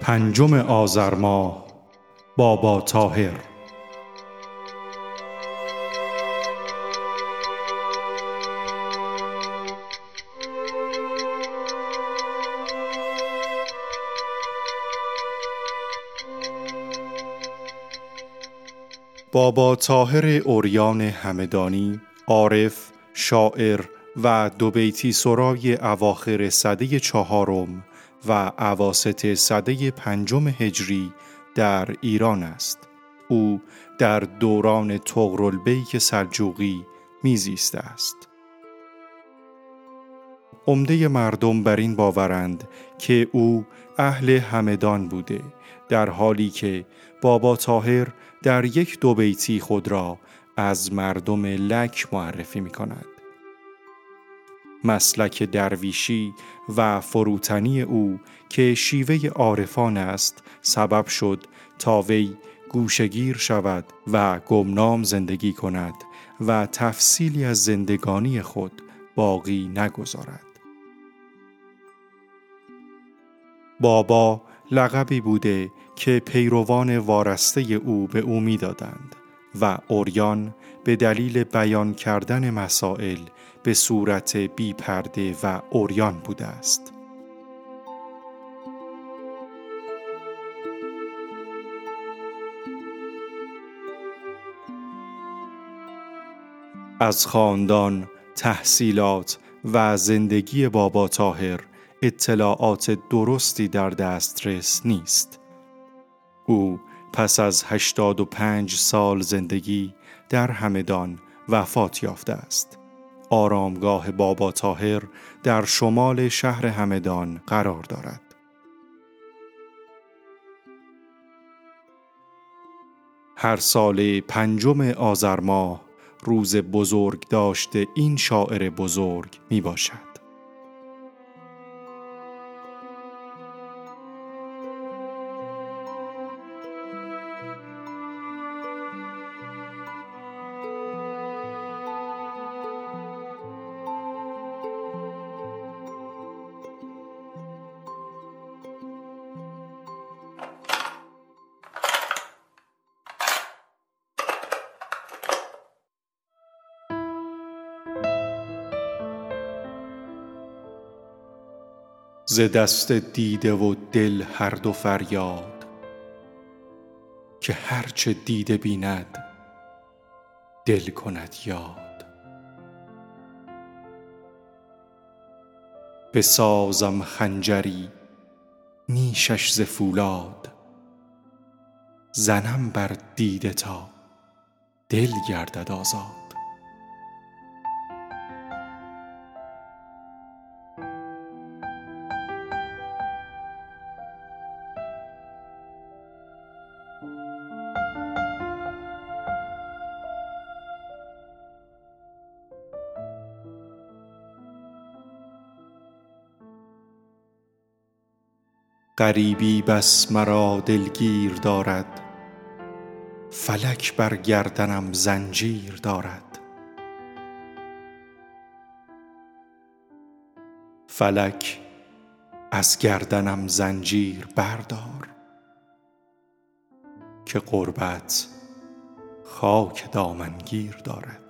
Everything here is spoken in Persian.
پنجم آذر ماه بابا طاهر. بابا طاهر اوریان همدانی عارف شاعر و دو بیتی سرای اواخر صده چهارم و عواست صده پنجم هجری در ایران است. او در دوران تغرلبیک سلجوقی میزیسته است. عمده مردم بر این باورند که او اهل همدان بوده در حالی که بابا تاهر در یک دو بیتی خود را از مردم لک معرفی می کند. مسلک درویشی و فروتنی او که شیوه عارفان است سبب شد تا وی گوشگیر شود و گمنام زندگی کند و تفصیلی از زندگانی خود باقی نگذارد. بابا لقبی بوده که پیروان وارسته او به او می‌دادند و اوریان به دلیل بیان کردن مسائل به صورت بی پرده و اوریان بوده است. از خاندان، تحصیلات و زندگی بابا تاهر اطلاعات درستی در دسترس نیست. او پس از 85 سال زندگی در همدان وفات یافته است. آرامگاه بابا تاهر در شمال شهر همدان قرار دارد. هر سال پنجم آذر ماه روز بزرگ داشته این شاعر بزرگ می باشد. ز دست دیده و دل هر دو فریاد که هرچه دیده بیند دل کند یاد. بسازم خنجری نیشش ز فولاد زنم بر دیده تا دل گردد آزاد. غریبی بس مرا دلگیر دارد. فلک بر گردنم زنجیر دارد. فلک از گردنم زنجیر بردار که قربت خاک دامنگیر دارد.